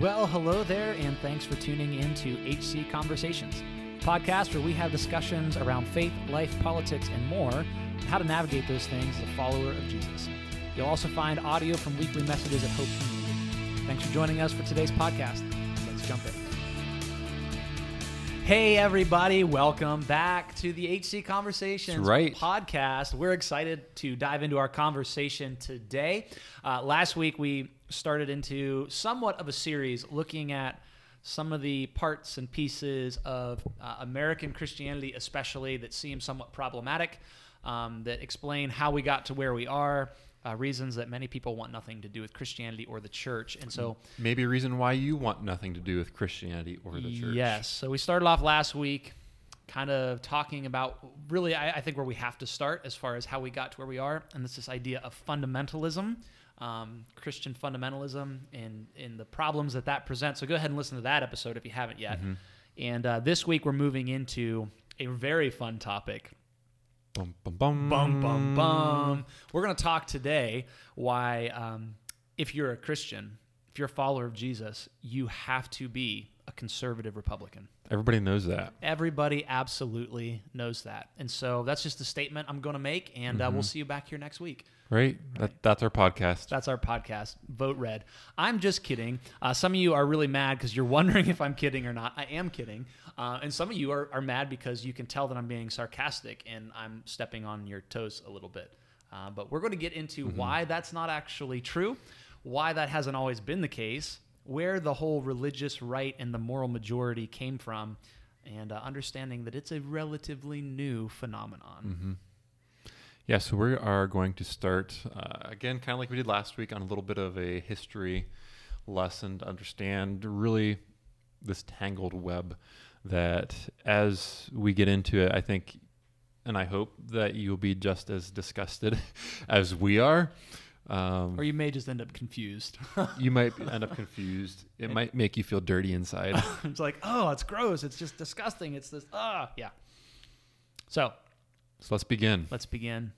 Well, hello there, and thanks for tuning in to HC Conversations, a podcast where we have discussions around faith, life, politics, and more, and how to navigate those things as a follower of Jesus. You'll also find audio from weekly messages at Hope Community. Thanks for joining us for today's podcast. Let's jump in. Hey, everybody, welcome back to the HC Conversations right. podcast. We're excited to dive into our conversation today. Uh, last week, we started into somewhat of a series looking at some of the parts and pieces of uh, American Christianity, especially that seem somewhat problematic, um, that explain how we got to where we are. Uh, reasons that many people want nothing to do with Christianity or the church. And so, Maybe a reason why you want nothing to do with Christianity or the church. Yes. So we started off last week kind of talking about really, I, I think, where we have to start as far as how we got to where we are. And it's this idea of fundamentalism, um, Christian fundamentalism, and, and the problems that that presents. So go ahead and listen to that episode if you haven't yet. And uh, this week we're moving into a very fun topic. Bum, bum, bum. Bum, bum, bum. We're going to talk today why, um, if you're a Christian, if you're a follower of Jesus, you have to be a conservative Republican. Everybody knows that. Everybody absolutely knows that. And so that's just a statement I'm going to make, and uh, Mm-hmm. we'll see you back here next week. Right? That, that's our podcast. That's our podcast. Vote red. I'm just kidding. Uh, some of you are really mad because you're wondering if I'm kidding or not. I am kidding. Uh, and some of you are, are mad because you can tell that I'm being sarcastic and I'm stepping on your toes a little bit. Uh, but we're going to get into why that's not actually true, why that hasn't always been the case, where the whole religious right and the moral majority came from, and uh, understanding that it's a relatively new phenomenon. Yeah, so we are going to start, uh, again, kind of like we did last week, on a little bit of a history lesson to understand really this tangled web that as we get into it, I think, and I hope that you'll be just as disgusted as we are. Um, Or you may just end up confused. you might end up confused. It might make you feel dirty inside. it's like, oh, it's gross. It's just disgusting. It's this, ah, yeah. So so let's begin. let's begin.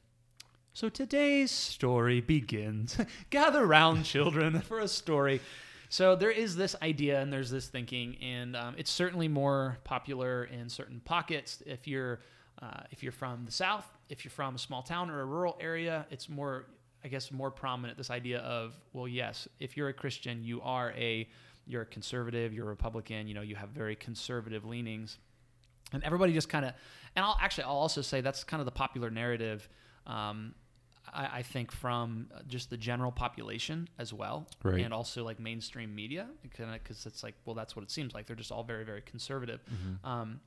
So today's story begins. Gather round, children, for a story. So there is this idea and there's this thinking, and um, it's certainly more popular in certain pockets. If you're uh, if you're from the south, if you're from a small town or a rural area, it's more, I guess, more prominent. This idea of, well, yes, if you're a Christian, you are a you're a conservative, you're a Republican. You know, you have very conservative leanings and everybody just kind of and i'll actually i'll also say that's kind of the popular narrative um, I, I think from just the general population as well Right. and also like mainstream media because it's like well that's what it seems like they're just all very very conservative Mm-hmm. um,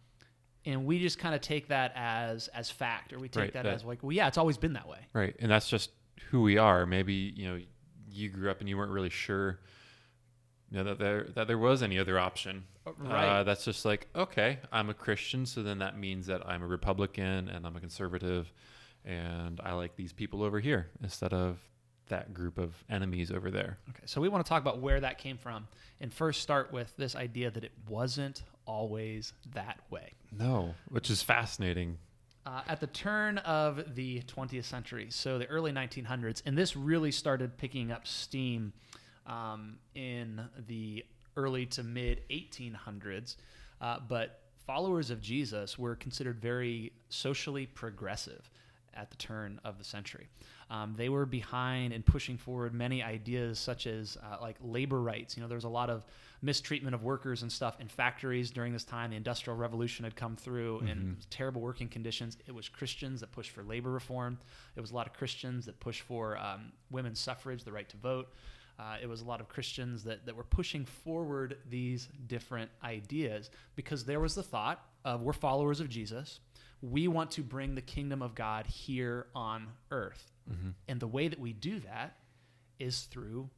and we just kind of take that as as fact or we take Right, that, that- as like well yeah it's always been that way Right, and that's just who we are. Maybe you know you grew up and you weren't really sure, you know, that there that there was any other option. right Uh, that's just like okay, I'm a Christian, so then that means that I'm a Republican and I'm a conservative, and I like these people over here instead of that group of enemies over there. Okay, so we want to talk about where that came from, and first start with this idea that it wasn't always that way. No, which is fascinating. Uh, at the turn of the 20th century, so the early 1900s, and this really started picking up steam um, in the early to mid 1800s. Uh, but followers of Jesus were considered very socially progressive at the turn of the century. Um, they were behind and pushing forward many ideas such as uh, like labor rights. You know, there was a lot of mistreatment of workers and stuff in factories during this time. The Industrial Revolution had come through and terrible working conditions. It was Christians that pushed for labor reform. It was a lot of Christians that pushed for um, women's suffrage, the right to vote. Uh, it was a lot of Christians that, that were pushing forward these different ideas because there was the thought of we're followers of Jesus. We want to bring the kingdom of God here on earth. And the way that we do that is through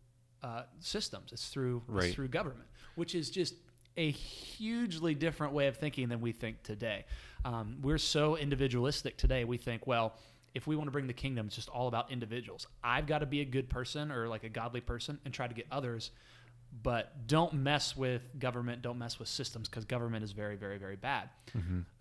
uh, systems, it's through, it's through government, which is just a hugely different way of thinking than we think today. Um, we're so individualistic today. We think, well, if we want to bring the kingdom, it's just all about individuals. I've got to be a good person or like a godly person and try to get others, but don't mess with government. Don't mess with systems because government is very, very, very bad.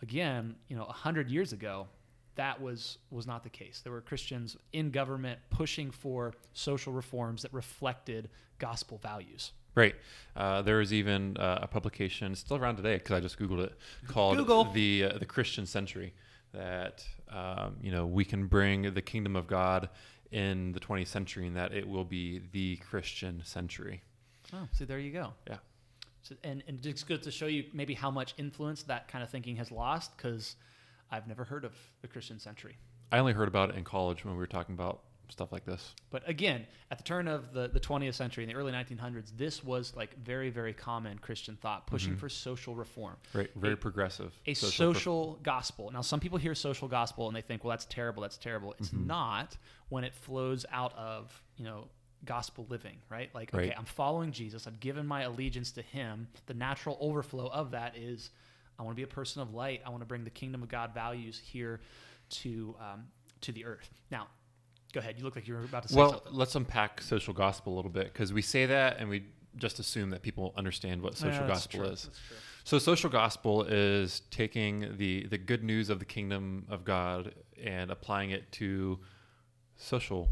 Again, you know, a hundred years ago, that was was not the case. There were Christians in government pushing for social reforms that reflected gospel values. Right. Uh, there is even uh, a publication still around today because I just googled it called Google. the uh, the Christian Century. That um, you know we can bring the kingdom of God in the 20th century, and that it will be the Christian century. Oh, see, there you go. Yeah. So, and and it's good to show you maybe how much influence that kind of thinking has lost because I've never heard of the Christian century. I only heard about it in college when we were talking about stuff like this. But again, at the turn of the, the 20th century, in the early 1900s, this was like very, very common Christian thought, pushing Mhm. for social reform, Right. Very A- progressive. a social social, pro- gospel. Now, some people hear social gospel and they think, well, that's terrible, that's terrible. It's Mhm. not when it flows out of, you know, gospel living, right? Like, okay, Right. I'm following Jesus, I've given my allegiance to him. The natural overflow of that is I want to be a person of light, I want to bring the kingdom of God values here to, um, to the earth. Now, go ahead. You look like you were about to say well, something. let's unpack social gospel a little bit because we say that and we just assume that people understand what social Yeah, gospel true. is. So social gospel is taking the the good news of the kingdom of God and applying it to social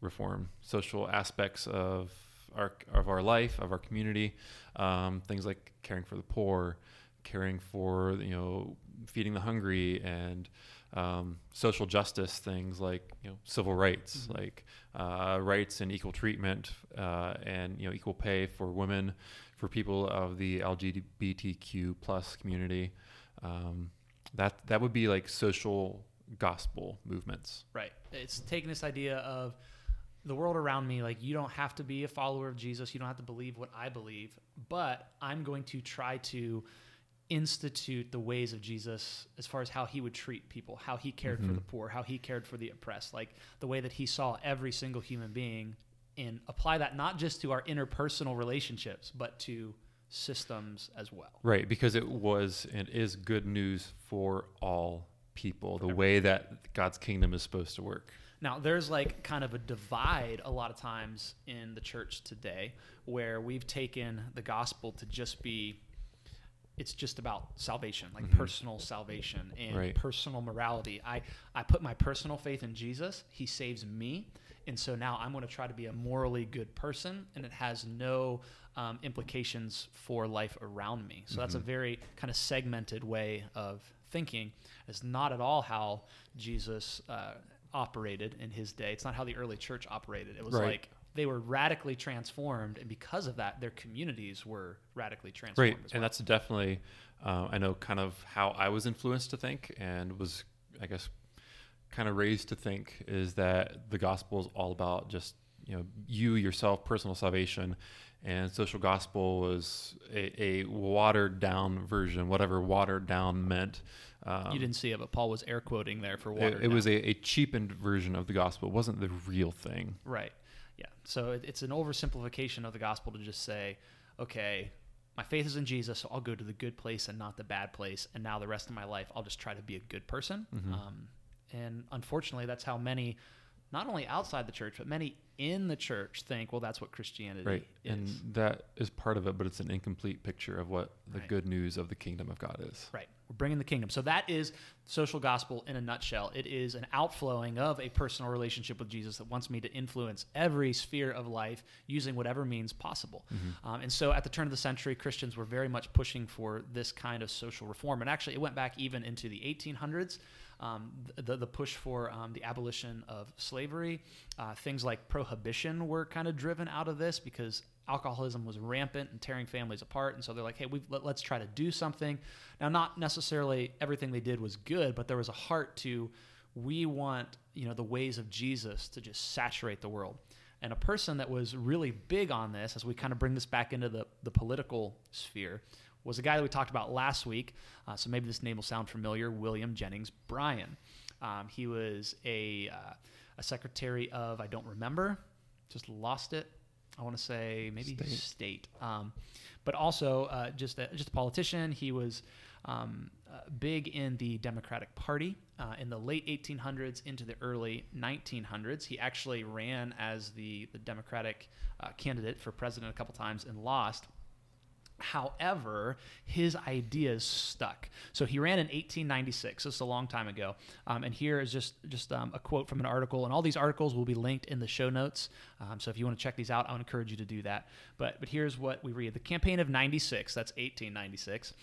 reform, social aspects of our of our life, of our community, um, things like caring for the poor, caring for you know feeding the hungry, and um, social justice things like you know civil rights, Mhm. like uh, rights and equal treatment, uh, and you know equal pay for women, for people of the LGBTQ plus community. Um, that that would be like social gospel movements. Right. It's taking this idea of the world around me, like you don't have to be a follower of Jesus, you don't have to believe what I believe, but I'm going to try to institute the ways of Jesus as far as how he would treat people, how he cared for Mhm. the poor, how he cared for the oppressed, like the way that he saw every single human being and apply that not just to our interpersonal relationships, but to systems as well. Right, because it was and is good news for all people, the For way that God's kingdom is supposed to work. Now, there's like kind of a divide a lot of times in the church today where we've taken the gospel to just be it's just about salvation, like Mhm. personal salvation and Right. personal morality. I I put my personal faith in Jesus, he saves me, and so now I'm going to try to be a morally good person and it has no um, implications for life around me. So that's a Mhm. very kind of segmented way of thinking. It's not at all how Jesus uh, operated in his day. It's not how the early church operated. It was Right. like they were radically transformed, and because of that, their communities were radically transformed. Right, as and that's definitely, uh, I know, kind of how I was influenced to think and was, I guess, kind of raised to think is that the gospel is all about just you know you yourself, personal salvation, and social gospel was a, a watered down version, whatever watered down meant. Um, you didn't see it, but Paul was air quoting there for It, water. it was a, a cheapened version of the gospel. It wasn't the real thing. Right. Yeah. So it, it's an oversimplification of the gospel to just say, okay, my faith is in Jesus, so I'll go to the good place and not the bad place. And now the rest of my life, I'll just try to be a good person. Mhm. Um, and unfortunately, that's how many, not only outside the church, but many in the church think, well, that's what Christianity Right. is. And that is part of it, but it's an incomplete picture of what the Right. good news of the kingdom of God is. Right. We're bringing the kingdom. So that is social gospel in a nutshell. It is an outflowing of a personal relationship with Jesus that wants me to influence every sphere of life using whatever means possible. Mm-hmm. Um, and so at the turn of the century, Christians were very much pushing for this kind of social reform. And actually, it went back even into the 1800s. Um, the, the push for um, the abolition of slavery, uh, things like prohibition were kind of driven out of this because alcoholism was rampant and tearing families apart. And so they're like, hey, we've, let, let's try to do something. Now, not necessarily everything they did was good, but there was a heart to we want you know the ways of Jesus to just saturate the world. And a person that was really big on this, as we kind of bring this back into the, the political sphere, was a guy that we talked about last week. Uh, so maybe this name will sound familiar William Jennings Bryan. Um, he was a, uh, a secretary of, I don't remember, just lost it. I want to say maybe State. state. Um, but also uh, just, a, just a politician. He was um, uh, big in the Democratic Party uh, in the late 1800s into the early 1900s. He actually ran as the, the Democratic uh, candidate for president a couple times and lost. However, his ideas stuck. So he ran in 1896. This is a long time ago. Um, and here is just just um, a quote from an article. And all these articles will be linked in the show notes. Um, so if you want to check these out, I would encourage you to do that. But but here's what we read: the campaign of '96. That's 1896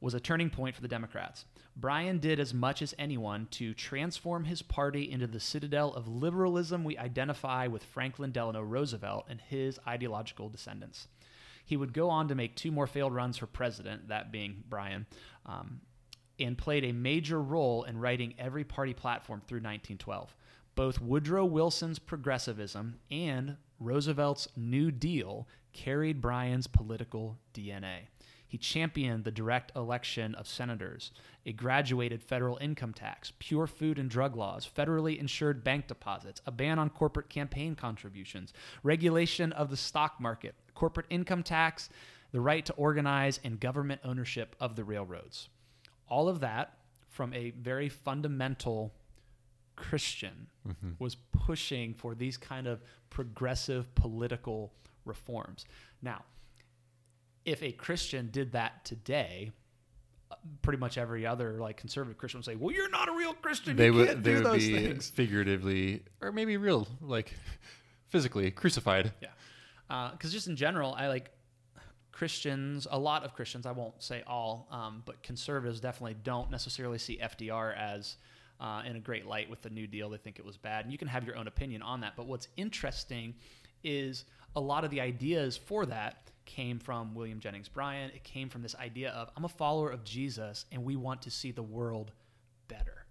was a turning point for the Democrats. Bryan did as much as anyone to transform his party into the citadel of liberalism we identify with Franklin Delano Roosevelt and his ideological descendants. He would go on to make two more failed runs for president, that being Bryan, um, and played a major role in writing every party platform through 1912. Both Woodrow Wilson's progressivism and Roosevelt's New Deal carried Bryan's political DNA. He championed the direct election of senators, a graduated federal income tax, pure food and drug laws, federally insured bank deposits, a ban on corporate campaign contributions, regulation of the stock market, corporate income tax, the right to organize, and government ownership of the railroads. All of that from a very fundamental Christian Mm-hmm. was pushing for these kind of progressive political reforms. Now, if a Christian did that today, uh, pretty much every other like conservative Christian would say, "Well, you're not a real Christian. They you would can't they do would those be things." figuratively or maybe real, like physically crucified. Yeah, because just in general, I like Christians. A lot of Christians, I won't say all, um, but conservatives definitely don't necessarily see FDR as uh, in a great light with the New Deal. They think it was bad, and you can have your own opinion on that. But what's interesting is a lot of the ideas for that came from William Jennings Bryan. It came from this idea of I'm a follower of Jesus, and we want to see the world better.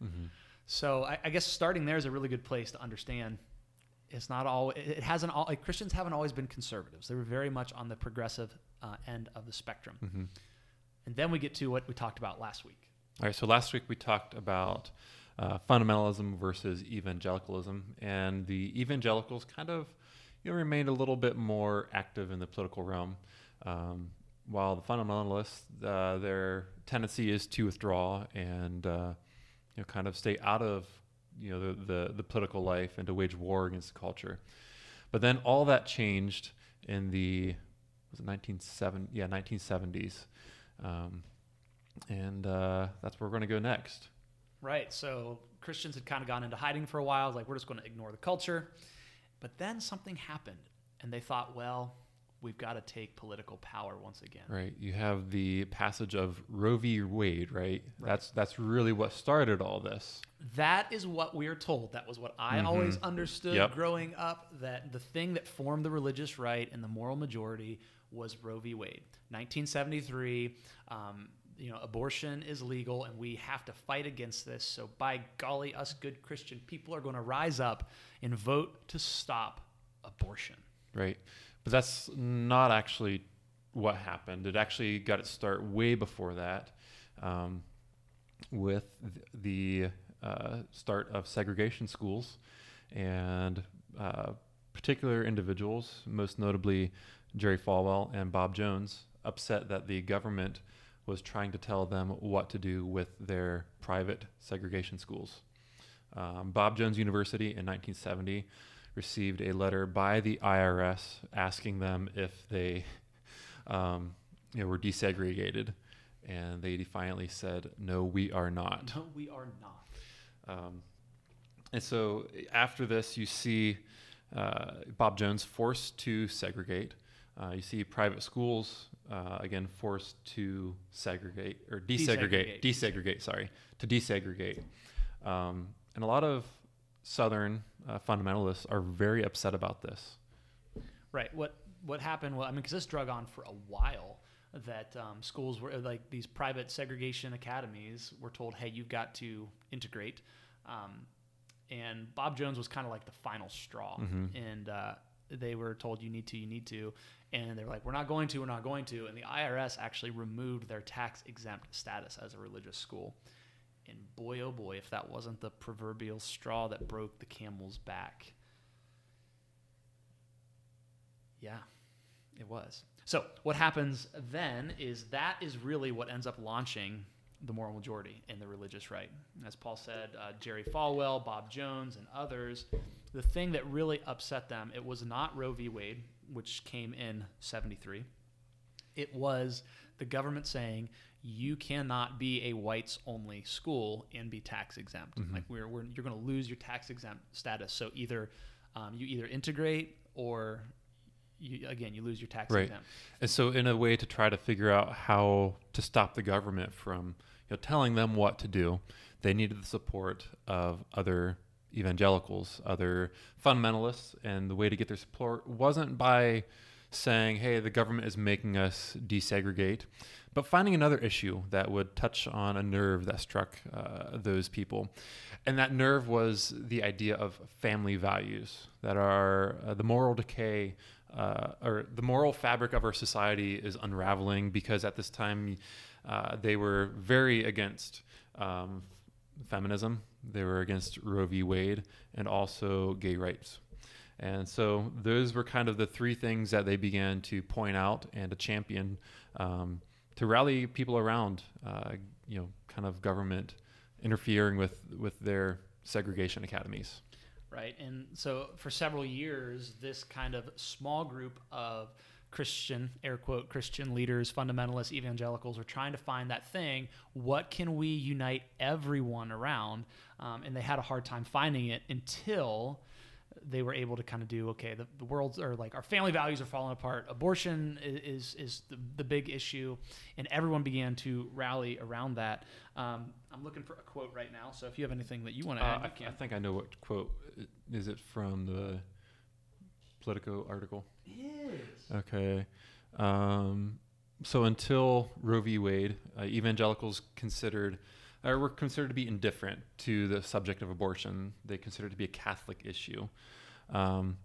So I, I guess starting there is a really good place to understand. It's not all. It it hasn't all. Like Christians haven't always been conservatives. They were very much on the progressive uh, end of the spectrum. Mm-hmm. And then we get to what we talked about last week. All right, so last week we talked about uh, fundamentalism versus evangelicalism, and the evangelicals kind of you know, remained a little bit more active in the political realm, um, while the fundamentalists, uh, their tendency is to withdraw and uh, you know kind of stay out of you know the, the the political life and to wage war against the culture. But then all that changed in the was it 1970 yeah 1970s. Um, and uh, that's where we're going to go next. Right. So Christians had kind of gone into hiding for a while. Like we're just going to ignore the culture. But then something happened, and they thought, well, we've got to take political power once again. Right. You have the passage of Roe v. Wade, right? Right. That's that's really what started all this. That is what we are told. That was what I Mhm. always understood Yep. growing up. That the thing that formed the religious right and the moral majority was Roe v. Wade, 1973. Um, you know, abortion is legal, and we have to fight against this. So, by golly, us good Christian people are going to rise up and vote to stop abortion. Right. But that's not actually what happened. It actually got its start way before that um, with the uh, start of segregation schools and uh, particular individuals, most notably Jerry Falwell and Bob Jones, upset that the government was trying to tell them what to do with their private segregation schools. Um, Bob Jones University in 1970 received a letter by the IRS asking them if they um, you know, were desegregated, and they defiantly said, "No, we are not." No, we are not. Um, and so after this, you see uh, Bob Jones forced to segregate. Uh, you see private schools uh, again forced to segregate or desegregate, Desegregate. desegregate. Sorry, to desegregate. Um, and a lot of Southern uh, fundamentalists are very upset about this. Right. What what happened? Well, I mean, because this drug on for a while. That um, schools were like these private segregation academies were told, "Hey, you've got to integrate." Um, and Bob Jones was kind of like the final straw, Mhm. and uh, they were told, "You need to, you need to," and they were like, "We're not going to, we're not going to." And the IRS actually removed their tax exempt status as a religious school. And boy, oh boy, if that wasn't the proverbial straw that broke the camel's back. Yeah, it was. So, what happens then is that is really what ends up launching the moral majority in the religious right. As Paul said, uh, Jerry Falwell, Bob Jones, and others, the thing that really upset them, it was not Roe v. Wade, which came in 73. It was the government saying you cannot be a whites only school and be tax exempt. Mhm. Like we're, we're you're going to lose your tax exempt status. So either um, you either integrate or you, again you lose your tax Right. exempt. And so, in a way to try to figure out how to stop the government from, you know, telling them what to do, they needed the support of other evangelicals, other fundamentalists, and the way to get their support wasn't by saying, "Hey, the government is making us desegregate," but finding another issue that would touch on a nerve that struck uh, those people, and that nerve was the idea of family values that are uh, the moral decay uh, or the moral fabric of our society is unraveling because at this time uh, they were very against um, feminism. They were against Roe v. Wade and also gay rights. And so those were kind of the three things that they began to point out and to champion um, to rally people around, uh, you know, kind of government interfering with, with their segregation academies. right? And so for several years, this kind of small group of Christian, air quote, Christian leaders, fundamentalists, evangelicals, are trying to find that thing. What can we unite everyone around? Um, and they had a hard time finding it until they were able to kind of do okay. The, the world's or like our family values are falling apart. Abortion i- is is the, the big issue, and everyone began to rally around that. Um, I'm looking for a quote right now. So if you have anything that you want to Uh, add, I. I think I know what quote is it from the Politico article. Okay. Um, so until Roe v. Wade, uh, evangelicals considered or were considered to be indifferent to the subject of abortion. They considered it to be a Catholic issue. Um,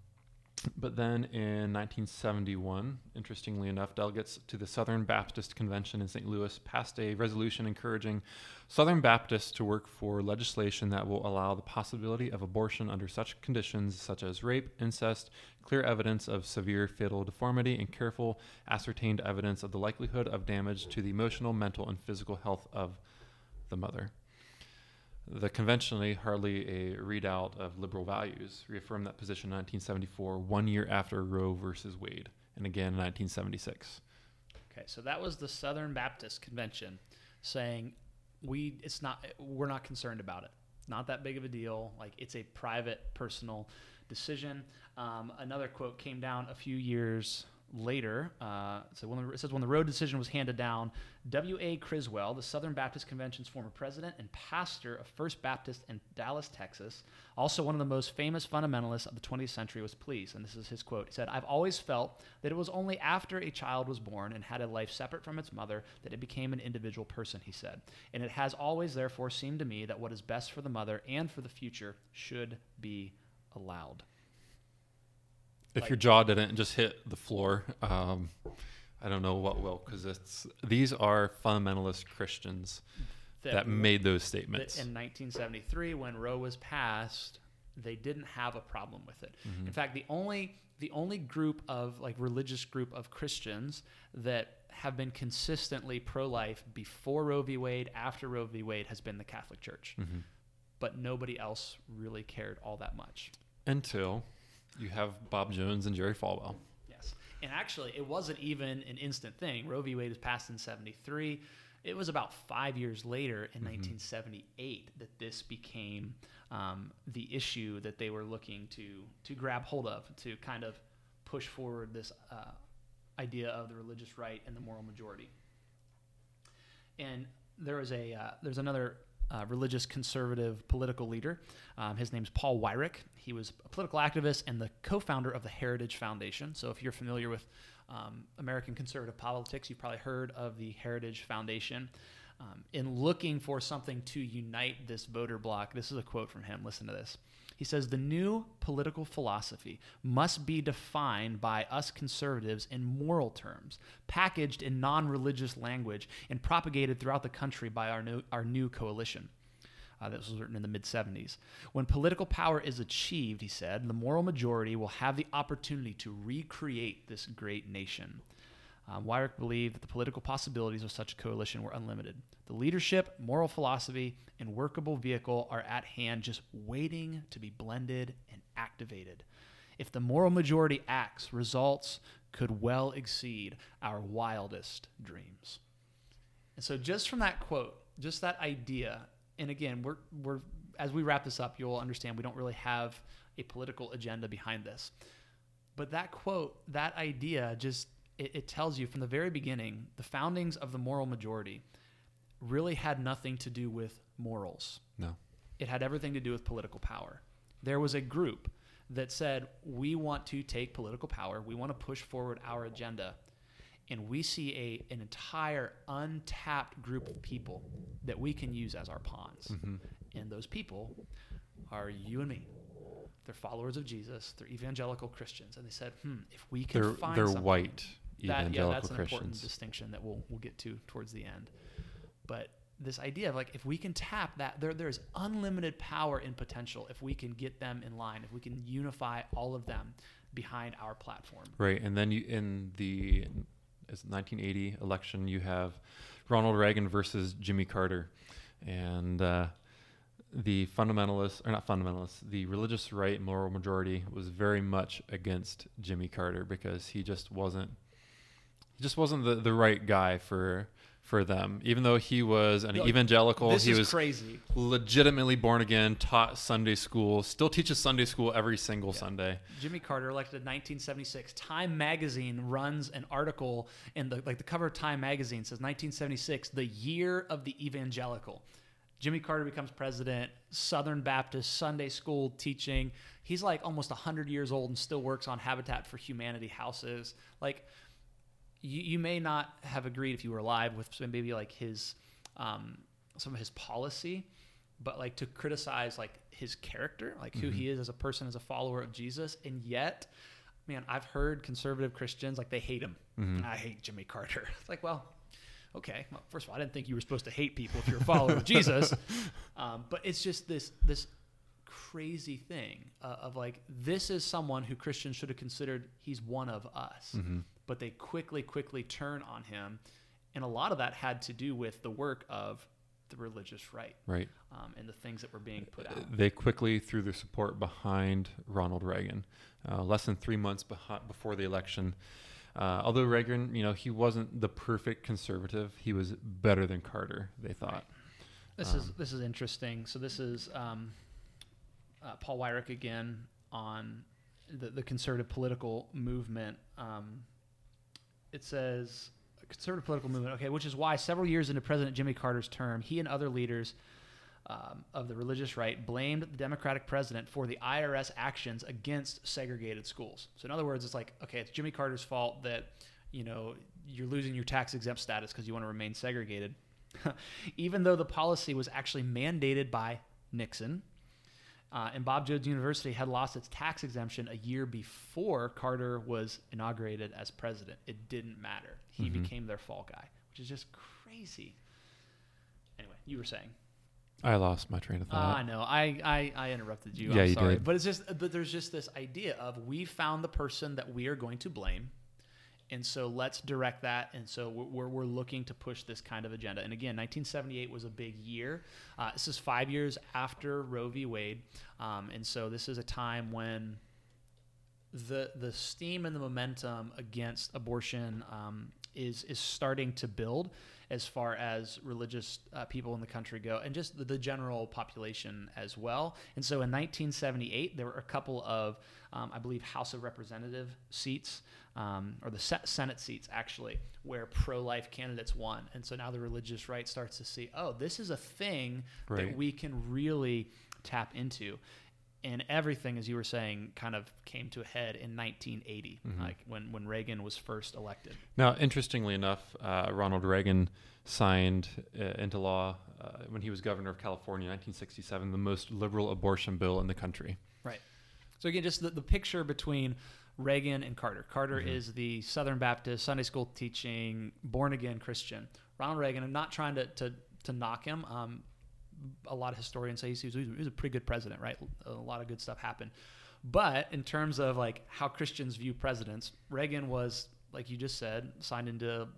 but then in 1971, interestingly enough, delegates to the Southern Baptist Convention in St. Louis passed a resolution encouraging Southern Baptists to work for legislation that will allow the possibility of abortion under such conditions such as rape, incest, clear evidence of severe fatal deformity, and careful ascertained evidence of the likelihood of damage to the emotional, mental, and physical health of the mother. The conventionally hardly a readout of liberal values reaffirmed that position in 1974, one year after Roe versus Wade, and again in 1976. Okay, so that was the Southern Baptist Convention saying we it's not we're not concerned about it. Not that big of a deal. Like it's a private, personal decision. Um, another quote came down a few years later. Uh, so when the, it says when the Roe decision was handed down, W. A. Criswell, the Southern Baptist Convention's former president and pastor of First Baptist in Dallas, Texas, also one of the most famous fundamentalists of the 20th century, was pleased. And this is his quote. He said, "I've always felt that it was only after a child was born and had a life separate from its mother that it became an individual person." He said, "And it has always, therefore, seemed to me that what is best for the mother and for the future should be allowed." If Like- your jaw didn't just hit the floor, um, I don't know what will, because it's these are fundamentalist Christians that made those that statements. in 1973 when Roe was passed, they didn't have a problem with it. Mhm. In fact, the only the only group of like religious group of Christians that have been consistently pro-life before Roe v. Wade, after Roe v. Wade, has been the Catholic Church. Mhm. But nobody else really cared all that much. Until you have Bob Jones and Jerry Falwell. Yes. And actually, it wasn't even an instant thing. Roe v. Wade was passed in 73. It was about five years later in 1978 that this became um, the issue that they were looking to, to grab hold of, to kind of push forward this uh, idea of the religious right and the moral majority. And there was a uh, there's another uh, religious conservative political leader. Um, his name's Paul Weyrich. He was a political activist and the co-founder of the Heritage Foundation. So if you're familiar with um, American conservative politics, you've probably heard of the Heritage Foundation. Um, in looking for something to unite this voter bloc, this is a quote from him. Listen to this. He says, The new political philosophy must be defined by us conservatives in moral terms, packaged in non religious language, and propagated throughout the country by our new, our new coalition. Uh, this was written in the mid 70s. When political power is achieved, he said, the moral majority will have the opportunity to recreate this great nation. Um, Weyrich believed that the political possibilities of such a coalition were unlimited. The leadership, moral philosophy, and workable vehicle are at hand, just waiting to be blended and activated. If the moral majority acts, results could well exceed our wildest dreams. And so, just from that quote, just that idea, and again, we're, we're, as we wrap this up, you'll understand we don't really have a political agenda behind this. But that quote, that idea, just it, it tells you from the very beginning, the foundings of the moral majority really had nothing to do with morals. No. It had everything to do with political power. There was a group that said, we want to take political power, we want to push forward our agenda. And we see a, an entire untapped group of people that we can use as our pawns. Mm-hmm. And those people are you and me. They're followers of Jesus. They're evangelical Christians. And they said, hmm, if we can They're find they're white that, yeah, that's an important distinction that we'll, we'll get to towards the end. But this idea of like, if we can tap that, there, there's unlimited power and potential if we can get them in line, if we can unify all of them behind our platform. Right, and then you in the it's 1980 election, you have Ronald Reagan versus Jimmy Carter, and uh, the fundamentalists or not fundamentalists, the religious right moral majority was very much against Jimmy Carter because he just wasn't just wasn't the, the right guy for for them. Even though he was an evangelical, this he was crazy. legitimately born again, taught Sunday school, still teaches Sunday school every single Yeah. Sunday. Jimmy Carter, elected in 1976. Time magazine runs an article in the like the cover of Time magazine says 1976, the year of the evangelical. Jimmy Carter becomes president, Southern Baptist Sunday school teaching. He's like almost 100 years old and still works on Habitat for Humanity houses. Like you, you may not have agreed if you were alive with maybe like his um, some of his policy, but like to criticize like his character, like who he is as a person, as a follower of Jesus, and yet, man, I've heard conservative Christians like they hate him. I hate Jimmy Carter. It's like, well, okay. Well, first of all, I didn't think you were supposed to hate people if you're a follower of Jesus, um, but it's just this this crazy thing uh, of like this is someone who Christians should have considered he's one of us, but they quickly quickly turn on him, and a lot of that had to do with the work of the religious right Right. um, and the things that were being put out. They quickly threw their support behind Ronald Reagan. Uh, less than three months before the election, uh, although Reagan, you know, he wasn't the perfect conservative. He was better than Carter. They thought. This is Um, this is interesting. So this is um, uh, Paul Weyrich again on the, the conservative political movement. It says conservative political movement. Okay, which is why several years into President Jimmy Carter's term, he and other leaders um, of the religious right blamed the Democratic president for the IRS actions against segregated schools. So in other words, it's like okay, it's Jimmy Carter's fault that you know you're losing your tax exempt status because you want to remain segregated. even though the policy was actually mandated by Nixon. Uh, and Bob Jones University had lost its tax exemption a year before Carter was inaugurated as president. It didn't matter. He Mhm. became their fall guy, which is just crazy. Anyway, you were saying. I lost my train of Uh, I thought. know. I, I, I interrupted you. Yeah, I'm you sorry. did. But it's just but there's just this idea of we found the person that we are going to blame. And so let's direct that. And so we're, we're, looking to push this kind of agenda. And again, 1978 was a big year. Uh, this is five years after Roe v. Wade. Um, and so this is a time when the the steam and the momentum against abortion um, is is starting to build as far as religious uh, people in the country go, and just the, the general population as well. And so, in 1978, there were a couple of, um, I believe, House of Representative seats, um, or the Senate seats actually, where pro-life candidates won. And so now the religious right starts to see, oh, this is a thing that we can really tap into and everything, as you were saying, kind of came to a head in 1980, Mhm. like when, when Reagan was first elected. Now, interestingly enough, uh, Ronald Reagan signed uh, into law uh, when he was governor of California in 1967 the most liberal abortion bill in the country. Right. So again, just the, the picture between Reagan and Carter. Carter Mhm. is the Southern Baptist Sunday school teaching, born again Christian. Ronald Reagan. I'm not trying to to, to knock him. Um, a lot of historians say he was, he was a pretty good president, right? A lot of good stuff happened. But in terms of like how Christians view presidents, Reagan was, like you just said, signed into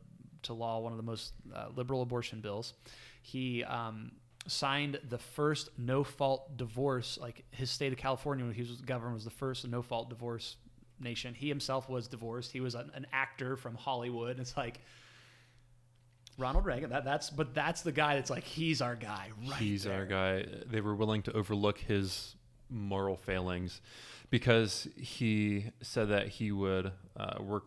to law one of the most uh, liberal abortion bills. He um, signed the first no fault divorce, like his state of California when he was governor was the first no fault divorce nation. He himself was divorced. He was an, an actor from Hollywood. It's like Ronald Reagan. That, that's but that's the guy that's like he's our guy. Right He's there. our guy. They were willing to overlook his moral failings because he said that he would uh, work,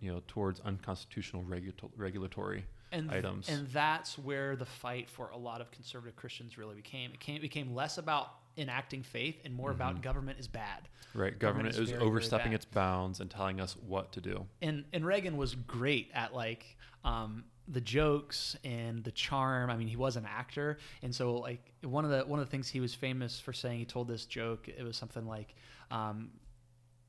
you know, towards unconstitutional regula- regulatory and items. and that's where the fight for a lot of conservative Christians really became. It came, it became less about enacting faith and more about government is bad. right, government government is is very, overstepping its bounds and telling us what to do. and and Reagan was great at like um, the jokes and the charm. I mean, he was an actor, and so like one of the one of the things he was famous for saying, he told this joke. It was something like. Um,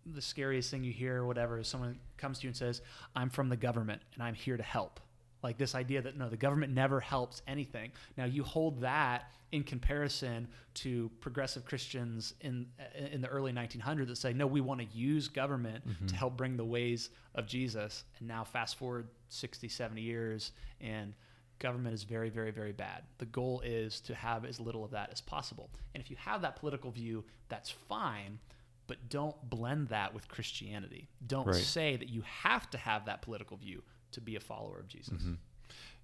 the scariest thing you hear or whatever is someone comes to you and says, I'm from the government and I'm here to help. Like this idea that no, the government never helps anything. Now you hold that in comparison to progressive Christians in in the early 1900s that say, no, we want to use government to help bring the ways of Jesus. And now fast forward 60, 70 years and government is very, very, very bad. The goal is to have as little of that as possible. And if you have that political view, that's fine but don't blend that with Christianity. Don't Right. say that you have to have that political view to be a follower of Jesus. Mm-hmm.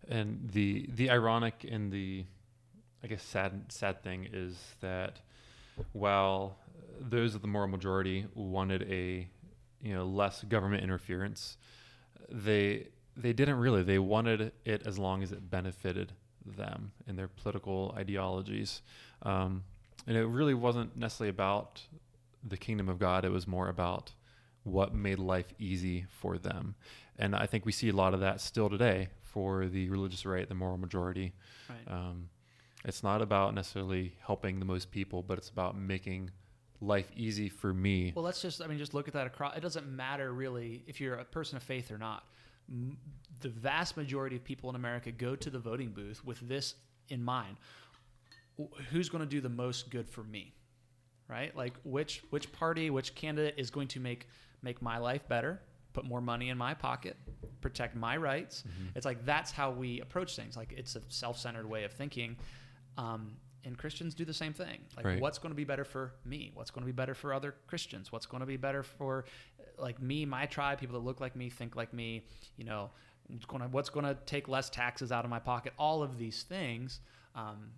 And the the ironic and the I guess sad sad thing is that while those of the moral majority wanted a you know less government interference, they they didn't really. They wanted it as long as it benefited them and their political ideologies. Um, and it really wasn't necessarily about the kingdom of God. It was more about what made life easy for them. And I think we see a lot of that still today for the religious right, the moral majority. Right. Um, it's not about necessarily helping the most people, but it's about making life easy for me. Well, let's just, I mean, just look at that across. It doesn't matter really if you're a person of faith or not. M- The vast majority of people in America go to the voting booth with this in mind who's going to do the most good for me? Right? Like which which party, which candidate is going to make make my life better, put more money in my pocket, protect my rights. It's like that's how we approach things. Like it's a self-centered way of thinking. Um, and Christians do the same thing. Like, Right. what's going to be better for me? What's going to be better for other Christians? What's going to be better for, uh, like me, my tribe, people that look like me, think like me? You know, what's going to, what's going to take less taxes out of my pocket? All of these things. Um,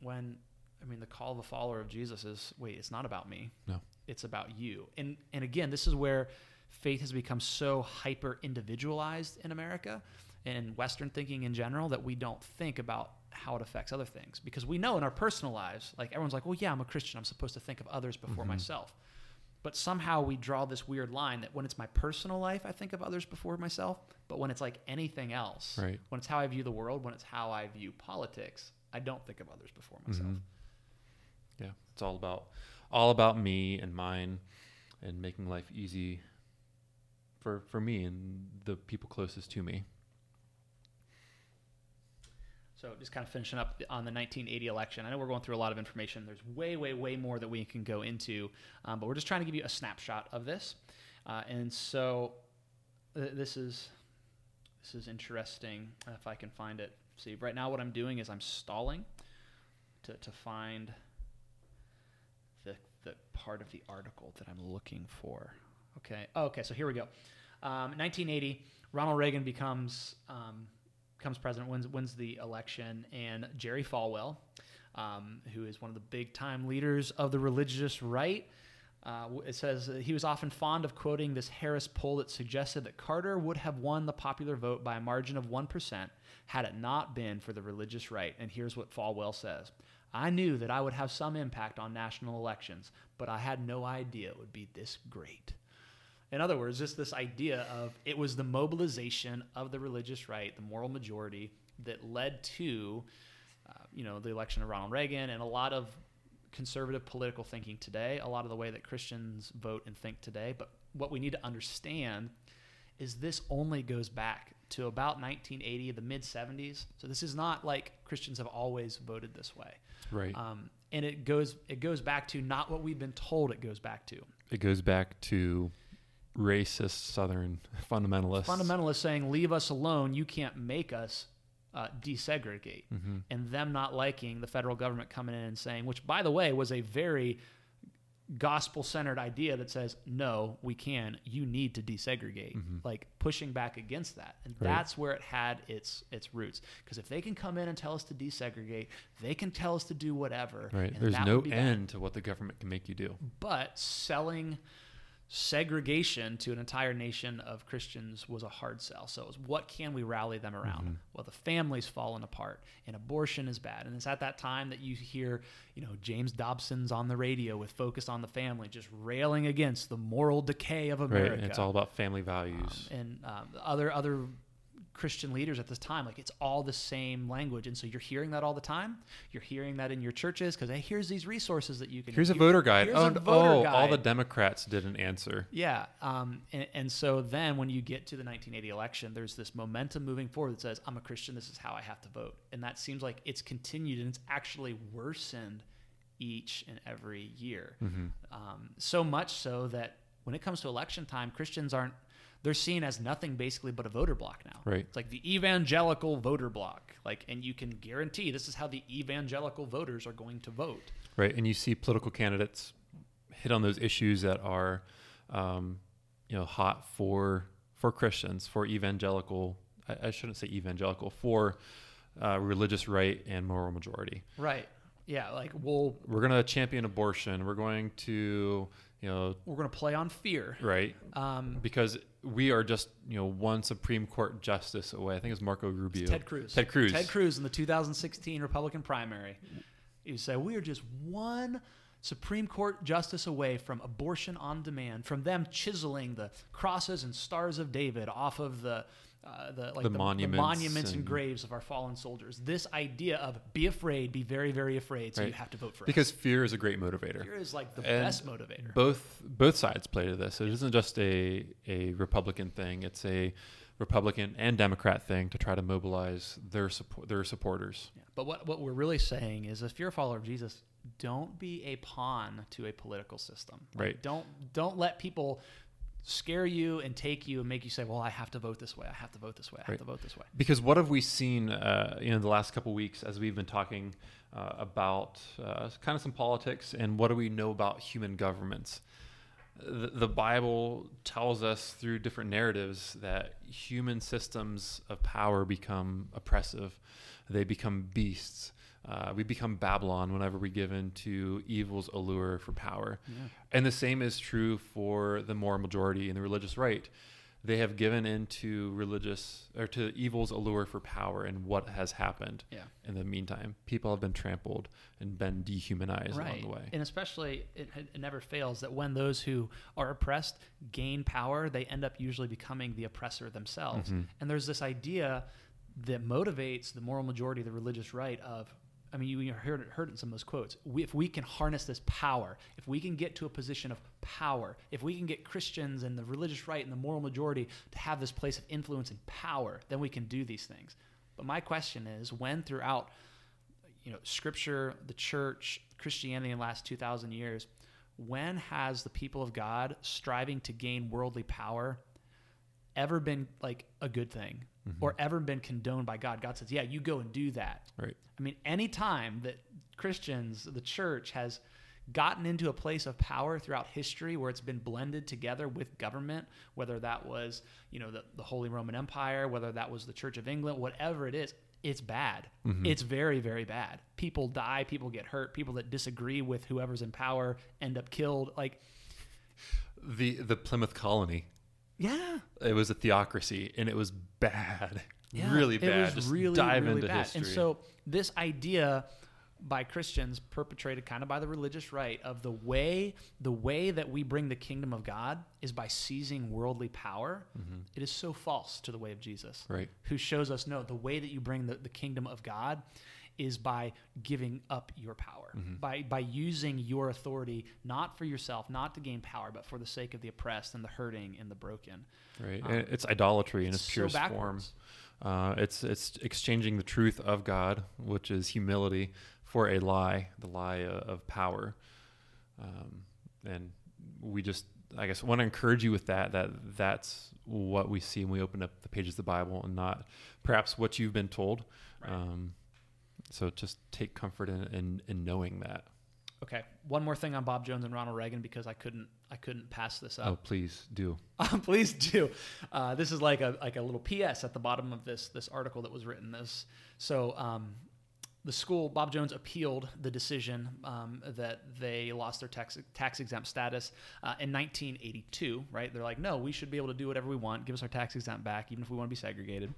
when I mean, the call of a follower of Jesus is, wait, it's not about me. No. It's about you. And and again, this is where faith has become so hyper individualized in America and Western thinking in general that we don't think about how it affects other things because we know in our personal lives, like everyone's like, well, yeah, I'm a Christian. I'm supposed to think of others before Mhm. myself. But somehow we draw this weird line that when it's my personal life, I think of others before myself. But when it's like anything else, Right. when it's how I view the world, when it's how I view politics, I don't think of others before myself. Mhm. Yeah, it's all about all about me and mine, and making life easy for for me and the people closest to me. So just kind of finishing up on the 1980 election. I know we're going through a lot of information. There's way, way, way more that we can go into, um, but we're just trying to give you a snapshot of this. Uh, and so th- this is this is interesting. If I can find it. See, right now what I'm doing is I'm stalling to, to find the the part of the article that I'm looking for. Okay. Oh, okay. So here we go. Um, 1980, Ronald Reagan becomes um, becomes president, wins wins the election, and Jerry Falwell, um, who is one of the big time leaders of the religious right. Uh, it says he was often fond of quoting this Harris poll that suggested that Carter would have won the popular vote by a margin of 1% had it not been for the religious right. And here's what Falwell says I knew that I would have some impact on national elections, but I had no idea it would be this great. In other words, just this idea of it was the mobilization of the religious right, the moral majority, that led to, uh, you know, the election of Ronald Reagan and a lot of conservative political thinking today, a lot of the way that Christians vote and think today. But what we need to understand is this only goes back to about 1980, the mid 70s. So this is not like Christians have always voted this way. Right. Um, and it goes it goes back to not what we've been told it goes back to. it goes back to racist Southern fundamentalists. fundamentalists saying, "Leave us alone. You can't make us uh, desegregate," hmm and them not liking the federal government coming in and saying, which by the way was a very gospel centered idea that says no we can you need to desegregate like pushing back against that and Mm-hmm. Right. that's where it had its its roots because if they can come in and tell us to desegregate they can tell us to do whatever Right. and There's no would be bad. end to what the government can make you do. but selling segregation to an entire nation of Christians was a hard sell. So it was what can we rally them around? Well, the family's fallen apart and abortion is bad. And it's at that time that you hear, you know, James Dobson's on the radio with Focus on the Family just railing against the moral decay of America. Right. And it's all about family values. and um, other other Christian leaders at this time, like it's all the same language, and so you're hearing that all the time. You're hearing that in your churches because hey, here's these resources that you can. Here's a voter guide. here's Oh, voter oh, all the. Democrats didn't answer. Yeah, um, and, and so then when you get to the 1980 election, there's this momentum moving forward that says, "I'm a Christian. This is how I have to vote," and that seems like it's continued and it's actually worsened each and every year. Mm-hmm. Um, so much so that when it comes to election time, Christians aren't. They're seen as nothing basically but a voter block now. Right. It's like the evangelical voter block. Like, and you can guarantee this is how the evangelical voters are going to vote. Right. And you see political candidates hit on those issues that are, um, you know, hot for for Christians, for evangelical. I, I shouldn't say evangelical for uh, religious right and moral majority. Right. Yeah. Like, we'll We're going to champion abortion. We're going to, you know, we're going to play on fear. right Um, because we are just you know one Supreme Court justice away. I think it's Marco Rubio. Ted Cruz. Ted Cruz. Ted Cruz in the 2016 Republican primary. You say we are just one Supreme Court justice away from abortion on demand, from them chiseling the crosses and stars of David off of the uh, the like The monuments monuments and, and- graves of our fallen soldiers. This idea of be afraid, be very very afraid, so you have to vote for it. Because us. fear is a great motivator. Fear is like the And best motivator. Both both sides play to this. It isn't just a a Republican thing. It's a Republican and Democrat thing to try to mobilize their support their supporters. Yeah. But what, what we're really saying is if you're a follower of Jesus, don't be a pawn to a political system. Like, Right. Don't don't let people scare you and take you and make you say, "Well, I have to vote this way. I have to vote this way. I have Right. to vote this way." Because what have we seen, uh, you know, the last couple weeks as we've been talking uh, about uh, kind of some politics and what do we know about human governments? The, the Bible tells us through different narratives that human systems of power become oppressive, they become beasts. Uh, we become Babylon whenever we give in to evil's allure for power. And the same is true for the moral majority and the religious right. They have given into religious or to evil's allure for power and what has happened Yeah. in the meantime. People have been trampled and been dehumanized along the way. And especially, it, it never fails that when those who are oppressed gain power, they end up usually becoming the oppressor themselves. Mhm. And there's this idea that motivates the moral majority, the religious right, of I mean, you heard it, heard it in some of those quotes. We, if we can harness this power, if we can get to a position of power, if we can get Christians and the religious right and the moral majority to have this place of influence and power, then we can do these things. But my question is, when throughout you know scripture the church christianity in the last 2000 years when has the people of god striving to gain worldly power ever been like a good thing mm-hmm. or ever been condoned by god god says yeah you go and do that. Right. i mean any time that christians the church has gotten into a place of power throughout history where it's been blended together with government whether that was you know the, the holy roman empire whether that was the church of england whatever it is it's bad. Mm-hmm. It's very very bad. People die people get hurt people that disagree with whoever's in power end up killed. Like The the Plymouth colony. Yeah It was a theocracy and it was bad. Yeah, really bad. It was Just really, dive really into bad. history. And so this idea by Christians, perpetrated kind of by the religious right, of the way the way that we bring the kingdom of God is by seizing worldly power. Mm-hmm. It is so false to the way of Jesus, Right. who shows us no, the way that you bring the, the kingdom of God is by giving up your power, by by using your authority not for yourself, not to gain power, but for the sake of the oppressed and the hurting and the broken. Right. Um, And it's idolatry in its so purest form. Uh, it's it's exchanging the truth of God, which is humility, for a lie, the lie of, of power. Um, and we just, I guess, want to encourage you with that. That that's what we see when we open up the pages of the Bible, and not perhaps what you've been told. Right. Um, so just take comfort in, in in knowing that. Okay, one more thing on Bob Jones and Ronald Reagan because I couldn't I couldn't pass this up. Oh, please do. Um, please do. Uh, this is like a like a little PS at the bottom of this this article that was written. This so um, the school Bob Jones appealed the decision um, that they lost their tax tax exempt status uh, in 1982. Right? They're like, no, we should be able to do whatever we want. Give us our tax exempt back, even if we want to be segregated.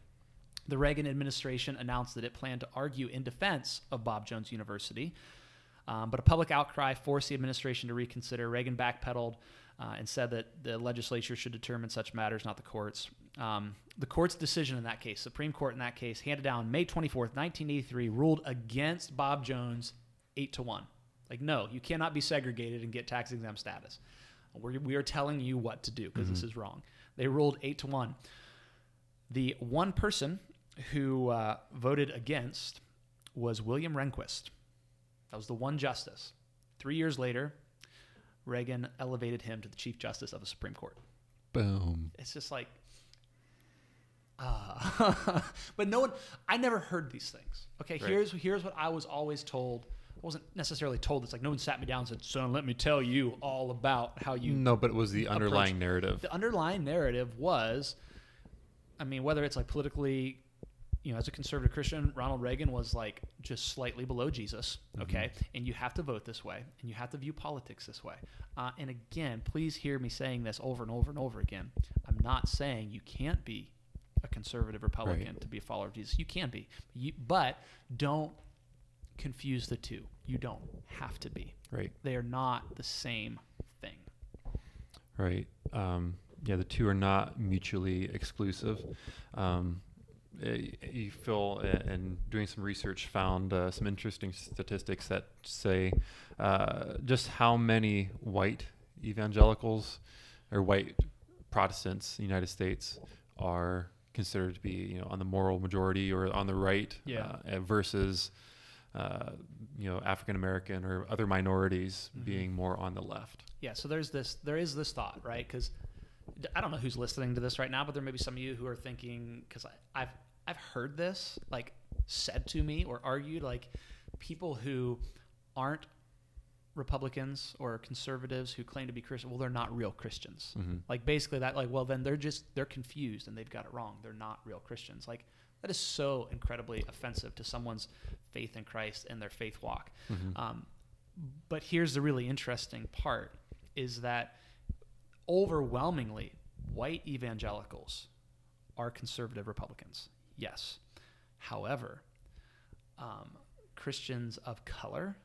The Reagan administration announced that it planned to argue in defense of Bob Jones University. Um, but a public outcry forced the administration to reconsider. Reagan backpedaled uh, and said that the legislature should determine such matters, not the courts. Um, the court's decision in that case, Supreme Court in that case, handed down May 24th, 1983, ruled against Bob Jones 8 to 1. Like, no, you cannot be segregated and get tax exempt status. We're, we are telling you what to do because this is wrong. They ruled 8 to 1. The one person who uh, voted against was William Rehnquist. That was the one justice. Three years later, Reagan elevated him to the Chief Justice of the Supreme Court. Boom. It's just like, uh, but no one, I never heard these things. Okay, Right. here's here's what I was always told. I wasn't necessarily told. It's like no one sat me down and said, "Son, let me tell you all about how you No, but it was the underlying narrative. the underlying narrative was i mean whether it's like politically you know as a conservative christian ronald reagan was like just slightly below jesus okay? And you have to vote this way and you have to view politics this way. Uh, and again please hear me saying this over and over and over again. I'm not saying you can't be a conservative republican to be a follower of jesus. You can be. You, but don't confuse the two. You don't have to be. Right. they are not the same thing. Right. Um, yeah, the two are not mutually exclusive. Um, you feel uh, and doing some research found uh, some interesting statistics that say uh, just how many white evangelicals or white Protestants in the United States are considered to be you know on the moral majority or on the right Yeah. uh, versus uh, you know African American or other minorities Mhm. being more on the left. Yeah, so there's this there is this thought, right? Because I don't know who's listening to this right now, but there may be some of you who are thinking because I've I've heard this like said to me or argued like people who aren't Republicans or conservatives who claim to be Christian, well, they're not real Christians. Mm-hmm. Like basically that, like, well, then they're just they're confused and they've got it wrong. They're not real Christians. Like that is so incredibly offensive to someone's faith in Christ and their faith walk. Mm-hmm. Um, but here's the really interesting part: is that overwhelmingly white evangelicals are conservative Republicans. Yes. However, um, Christians of color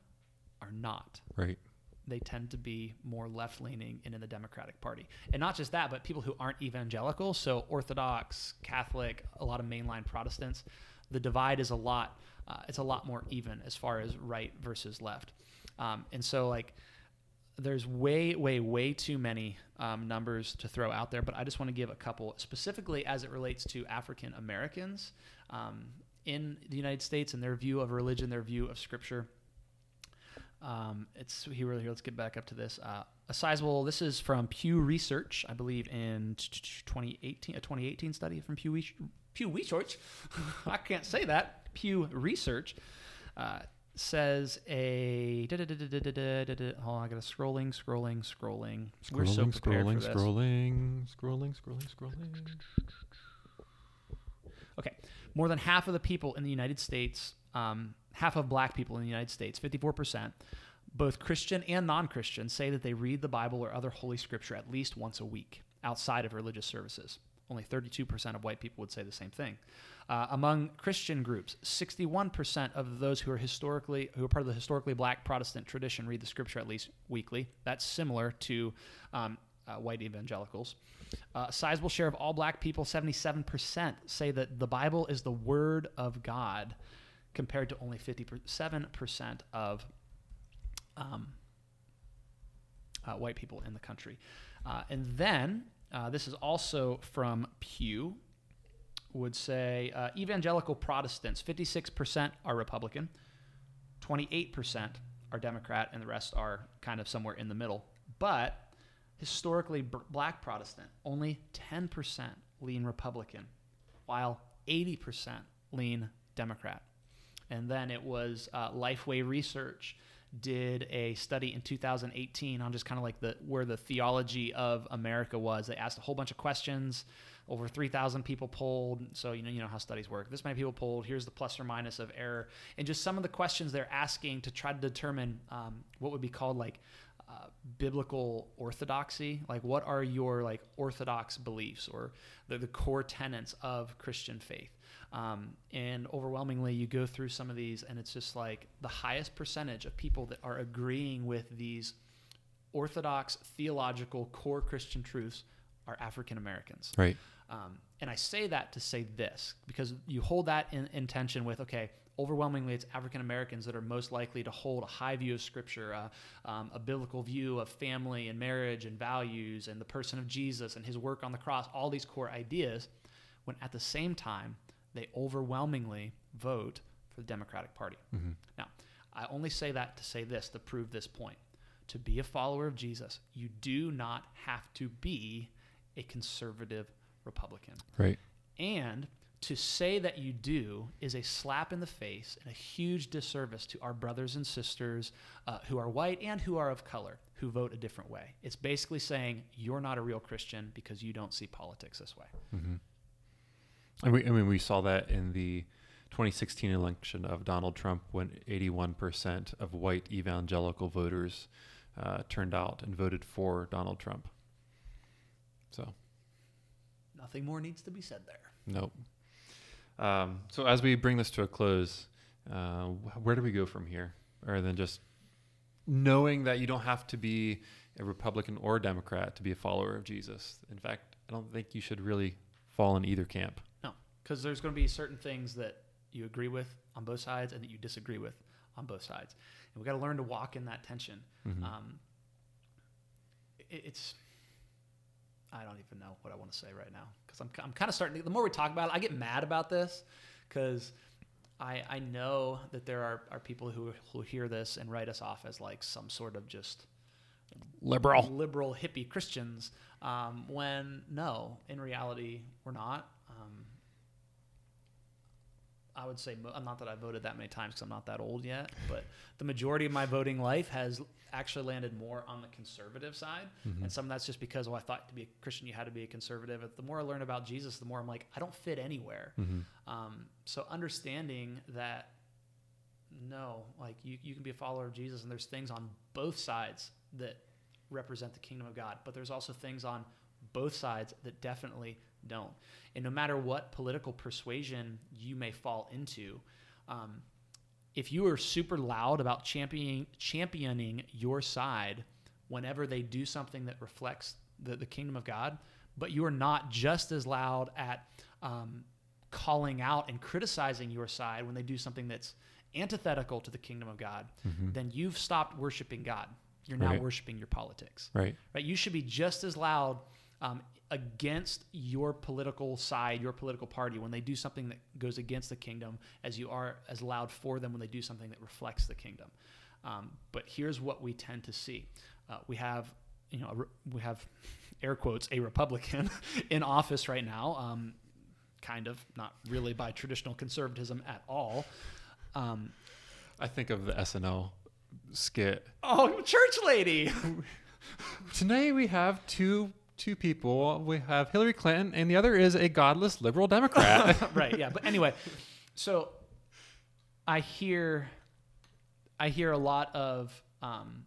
are not Right. they tend to be more left leaning and in the Democratic Party. And not just that, but people who aren't evangelical, so Orthodox, Catholic, a lot of mainline Protestants, the divide is a lot. Uh, it's a lot more even as far as right versus left. Um, and so like there's way, way, way too many um, numbers to throw out there, but I just want to give a couple specifically as it relates to African Americans um, in the United States and their view of religion, their view of Scripture. Um, it's here. Here, let's get back up to this. Uh, a sizable. This is from Pew Research, I believe, in 2018, a 2018 study from Pew. Pew Research. I can't say that. Pew Research uh, says a. Da, da, da, oh, I got a scrolling, scrolling, scrolling. scrolling We're so prepared scrolling, for this. scrolling, scrolling, scrolling, scrolling. Okay, more than half of the people in the United States, um, half of Black people in the United States, fifty-four percent, both Christian and non-Christian, say that they read the Bible or other holy scripture at least once a week outside of religious services. Only thirty-two percent of white people would say the same thing. Uh, among Christian groups, 61% of those who are historically who are part of the historically black Protestant tradition read the Scripture at least weekly. That's similar to um, uh, white evangelicals. Uh, a sizable share of all black people, 77%, say that the Bible is the Word of God, compared to only 57% of um, uh, white people in the country. Uh, and then, uh, this is also from Pew, would say uh, evangelical Protestants, 56% are Republican, 28% are Democrat, and the rest are kind of somewhere in the middle. But historically, b- black Protestant, only 10% lean Republican, while 80% lean Democrat. And then it was uh, Lifeway Research, did a study in 2018 on just kind of like the where the theology of America was. They asked a whole bunch of questions. Over 3,000 people polled. So you know you know how studies work. This many people polled. Here's the plus or minus of error, and just some of the questions they're asking to try to determine um, what would be called like uh, biblical orthodoxy like what are your like orthodox beliefs or the, the core tenets of christian faith um, and overwhelmingly you go through some of these and it's just like the highest percentage of people that are agreeing with these orthodox theological core christian truths are african americans Right. Um, and I say that to say this because you hold that in, in tension with, okay, overwhelmingly it's African Americans that are most likely to hold a high view of Scripture, uh, um, a biblical view of family and marriage and values and the person of Jesus and his work on the cross, all these core ideas, when at the same time they overwhelmingly vote for the Democratic Party. Now, I only say that to say this, to prove this point. To be a follower of Jesus, you do not have to be a conservative Republican. Right. And to say that you do is a slap in the face and a huge disservice to our brothers and sisters uh, who are white and who are of color who vote a different way. It's basically saying you're not a real Christian because you don't see politics this way. And we, I mean, we saw that in the 2016 election of Donald Trump when 81% of white evangelical voters uh, turned out and voted for Donald Trump. So, Nothing more needs to be said there. nope. Um, so, as we bring this to a close, uh, where do we go from here? Other than just knowing that you don't have to be a Republican or a Democrat to be a follower of Jesus. In fact, I don't think you should really fall in either camp. No, because there's going to be certain things that you agree with on both sides and that you disagree with on both sides, and we got to learn to walk in that tension. Mhm. Um, it, it's I don't even know what I want to say right now because I'm I'm kind of starting. To, the more we talk about it, I get mad about this because I I know that there are are people who who hear this and write us off as like some sort of just Liberal. liberal hippie Christians. Um, when no, in reality, we're not. I would say, mo- uh, not that I voted that many times because I'm not that old yet, but the majority of my voting life has actually landed more on the conservative side. Mm-hmm. And some of that's just because, oh, I thought to be a Christian, you had to be a conservative. But the more I learn about Jesus, the more I'm like, I don't fit anywhere. Mm-hmm. Um, so understanding that, no, like you, you can be a follower of Jesus, and there's things on both sides that represent the kingdom of God, but there's also things on both sides that definitely don't. And no matter what political persuasion you may fall into, um, if you are super loud about championing championing your side whenever they do something that reflects the, the kingdom of God, but you are not just as loud at um, calling out and criticizing your side when they do something that's antithetical to the kingdom of God, then you've stopped worshiping God. You're now Right. worshiping your politics Right. right? You should be just as loud um, against your political side, your political party, when they do something that goes against the kingdom, as you are as loud for them when they do something that reflects the kingdom. Um, but here's what we tend to see: uh, we have, you know, re- we have, air quotes, a Republican in office right now. Um, kind of, not really by traditional conservatism at all. Um, I think of the SNL skit. oh, church lady. Tonight we have two two people. We have Hillary Clinton, and the other is a godless liberal Democrat. right yeah but anyway so i hear i hear a lot of um,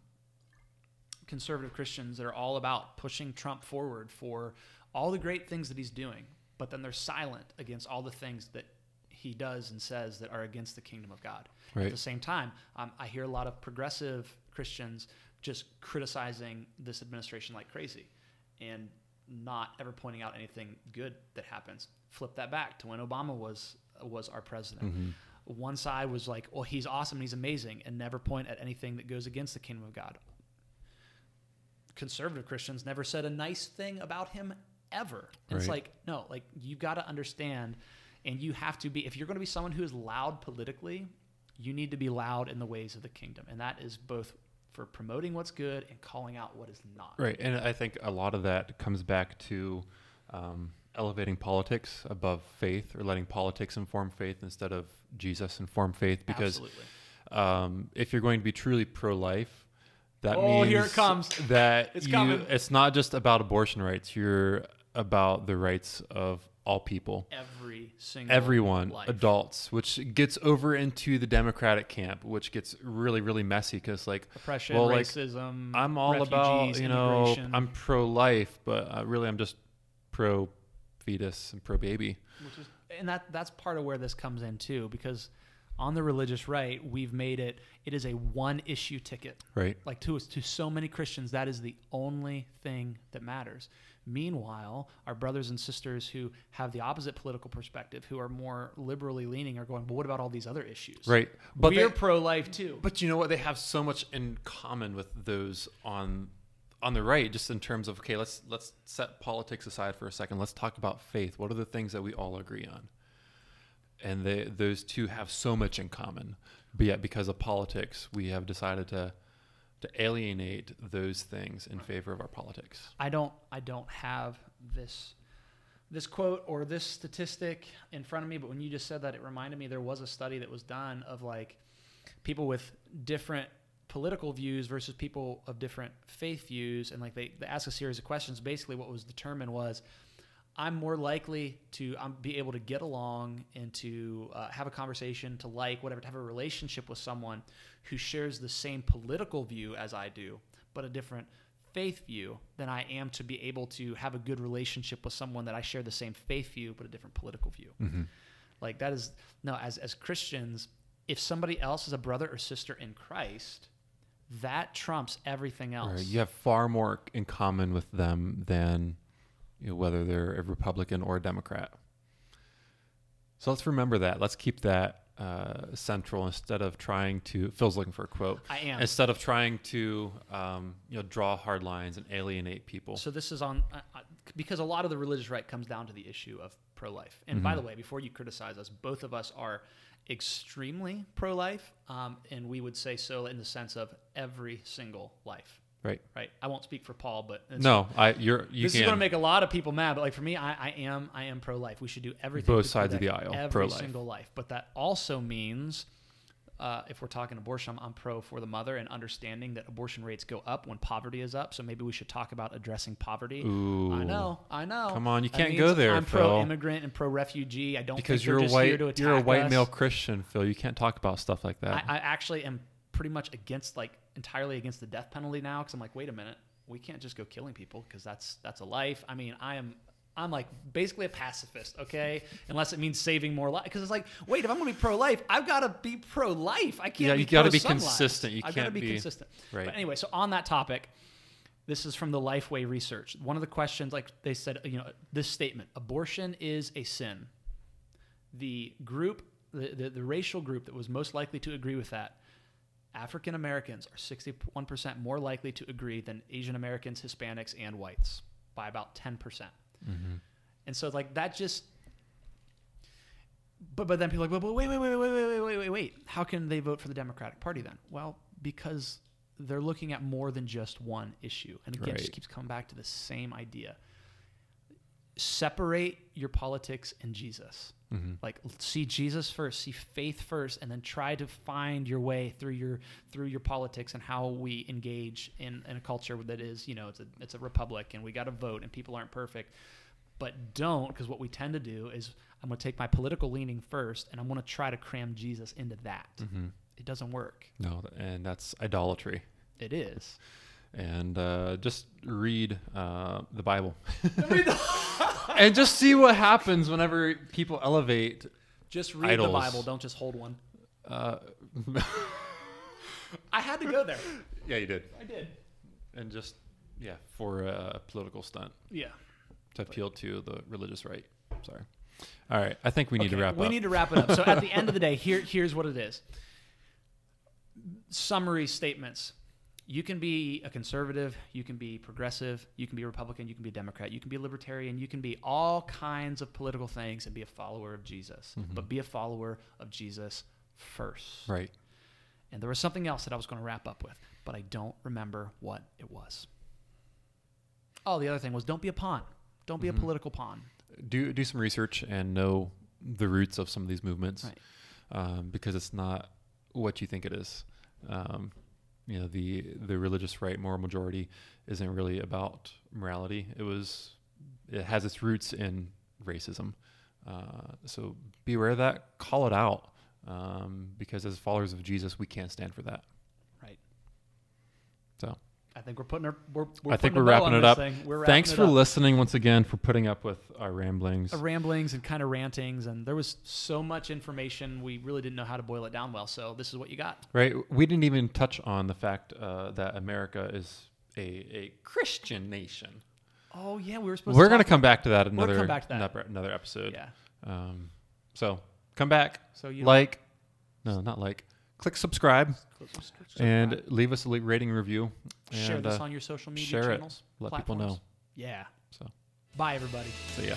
conservative christians that are all about pushing trump forward for all the great things that he's doing but then they're silent against all the things that he does and says that are against the kingdom of god Right. at the same time um, i hear a lot of progressive christians just criticizing this administration like crazy and not ever pointing out anything good that happens. Flip that back to when Obama was was our president. Mm-hmm. One side was like, "Well, he's awesome, and he's amazing," and never point at anything that goes against the kingdom of God. Conservative Christians never said a nice thing about him ever. And It's like, no, like you've got to understand, and you have to be. If you're going to be someone who is loud politically, you need to be loud in the ways of the kingdom, and that is both for promoting what's good and calling out what is not. right, and I think a lot of that comes back to um, elevating politics above faith, or letting politics inform faith instead of Jesus inform faith. Because Um, if you're going to be truly pro-life, that Oh, means here it comes. that It's you, it's not just about abortion rights. You're about the rights of all people, Every single everyone, life. adults, which gets over into the Democratic camp, which gets really, really messy because like oppression, well, like, racism. I'm all about you know I'm pro-life, but uh, really I'm just pro-fetus and pro-baby. which is, and that that's part of where this comes in too, because on the religious right, we've made it it is a one issue ticket. Right. Like to to so many Christians, that is the only thing that matters. Meanwhile, our brothers and sisters who have the opposite political perspective, who are more liberally leaning, are going, "But what about all these other issues?" Right. But we're pro-life too. But you know what? They have so much in common with those on on the right, just in terms of okay, let's let's set politics aside for a second. Let's talk about faith. What are the things that we all agree on? And they, those two have so much in common. But yet, because of politics, we have decided to to alienate those things in favor of our politics. I don't I don't have this this quote or this statistic in front of me, but when you just said that, it reminded me there was a study that was done of like people with different political views versus people of different faith views, and like they, they ask a series of questions. Basically, what was determined was I'm more likely to um, be able to get along and to uh, have a conversation, to like whatever, to have a relationship with someone who shares the same political view as I do, but a different faith view than I am to be able to have a good relationship with someone that I share the same faith view but a different political view. Mm-hmm. Like that is no as as Christians, if somebody else is a brother or sister in Christ, that trumps everything else. Right. You have far more in common with them than you know, whether they're a Republican or a Democrat. So let's remember that. Let's keep that uh, central instead of trying to. Phil's looking for a quote. I am. Instead of trying to, um, you know, draw hard lines and alienate people. So this is on uh, uh, because a lot of the religious right comes down to the issue of pro-life. And by the way, before you criticize us, both of us are extremely pro-life, um, and we would say so in the sense of every single life. Right. Right? I won't speak for Paul, but No, I. You're. You this can. is going to make a lot of people mad. But like for me, I, I am I am pro-life. We should do everything. Both to sides of the aisle, Every pro-life. single life. But that also means. Uh, if we're talking abortion, I'm, I'm pro for the mother and understanding that abortion rates go up when poverty is up. So maybe we should talk about addressing poverty. Ooh. I know, I know. Come on, you That can't go there, I'm pro-immigrant and pro-refugee. I don't because think you're a white. here to attack You're a white us. male Christian, Phil. You can't talk about stuff like that. I, I actually am pretty much against, like, entirely against the death penalty now because I'm like, wait a minute, we can't just go killing people because that's that's a life. I mean, I am. I'm like basically a pacifist, okay? Unless it means saving more life. Because it's like, wait, if I'm to be pro-life, I've got to be pro-life. I can't. Yeah, be you gotta be some lives. consistent. You I've got to can't be, be- consistent. right. But anyway, so on that topic, this is from the Lifeway research. One of the questions, like they said, you know, this statement: abortion is a sin. The group, the, the, the racial group that was most likely to agree with that, African Americans are 61% more likely to agree than Asian Americans, Hispanics, and whites by about 10%. percent mm-hmm. And so, it's like, that just. But, but then people are like, but wait, wait, wait, wait, wait, wait, wait, wait, wait. How can they vote for the Democratic Party then? Well, because they're looking at more than just one issue. And again, it just keeps coming back to the same idea. Separate your politics and Jesus. Mm-hmm. Like see Jesus first, see faith first, and then try to find your way through your through your politics and how we engage in, in a culture that is, you know, it's a it's a republic and we got to vote and people aren't perfect. But don't, because what we tend to do is I'm going to take my political leaning first and I'm going to try to cram Jesus into that. Mm-hmm. It doesn't work. No, and that's idolatry. It is. and uh, just read uh, the Bible, and just see what happens whenever people elevate. Just read Idols. the Bible. Don't just hold one. Uh, I had to go there. yeah, you did, I did. and just yeah, for a political stunt Yeah. to appeal to the religious right. Sorry. All right, I think we need to wrap we up. We need to wrap it up. So at the end of the day, here here's what it is. Summary statements. You can be a conservative, you can be progressive, you can be a Republican, you can be a Democrat, you can be a libertarian, you can be all kinds of political things and be a follower of Jesus. Mm-hmm. But be a follower of Jesus first. right. And there was something else that I was going to wrap up with, but I don't remember what it was. Oh, the other thing was don't be a pawn. Don't be Mm-hmm. a political pawn. Do do some research and know the roots of some of these movements, Right. um, because it's not what you think it is. Um, you know, the the religious right, moral majority, isn't really about morality. It was, it has its roots in racism. Uh, so be aware of that. Call it out, um, because as followers of Jesus, we can't stand for that. Right. So I think we're putting our, we're, we're I think we're wrapping it up. Wrapping Thanks it for up. listening once again, for putting up with our ramblings. Uh, ramblings and kind of rantings, and there was so much information we really didn't know how to boil it down well. So this is what you got. Right. We didn't even touch on the fact uh, that America is a, a Christian nation. Oh yeah, we were supposed. We're to to come back to that gonna another come back to that. another- another episode. Yeah. Um, so come back, So you like, no, not like, click subscribe, and leave us a rating review. share this uh, on your social media share it. channels. Let people know. Yeah. So Bye everybody. see ya.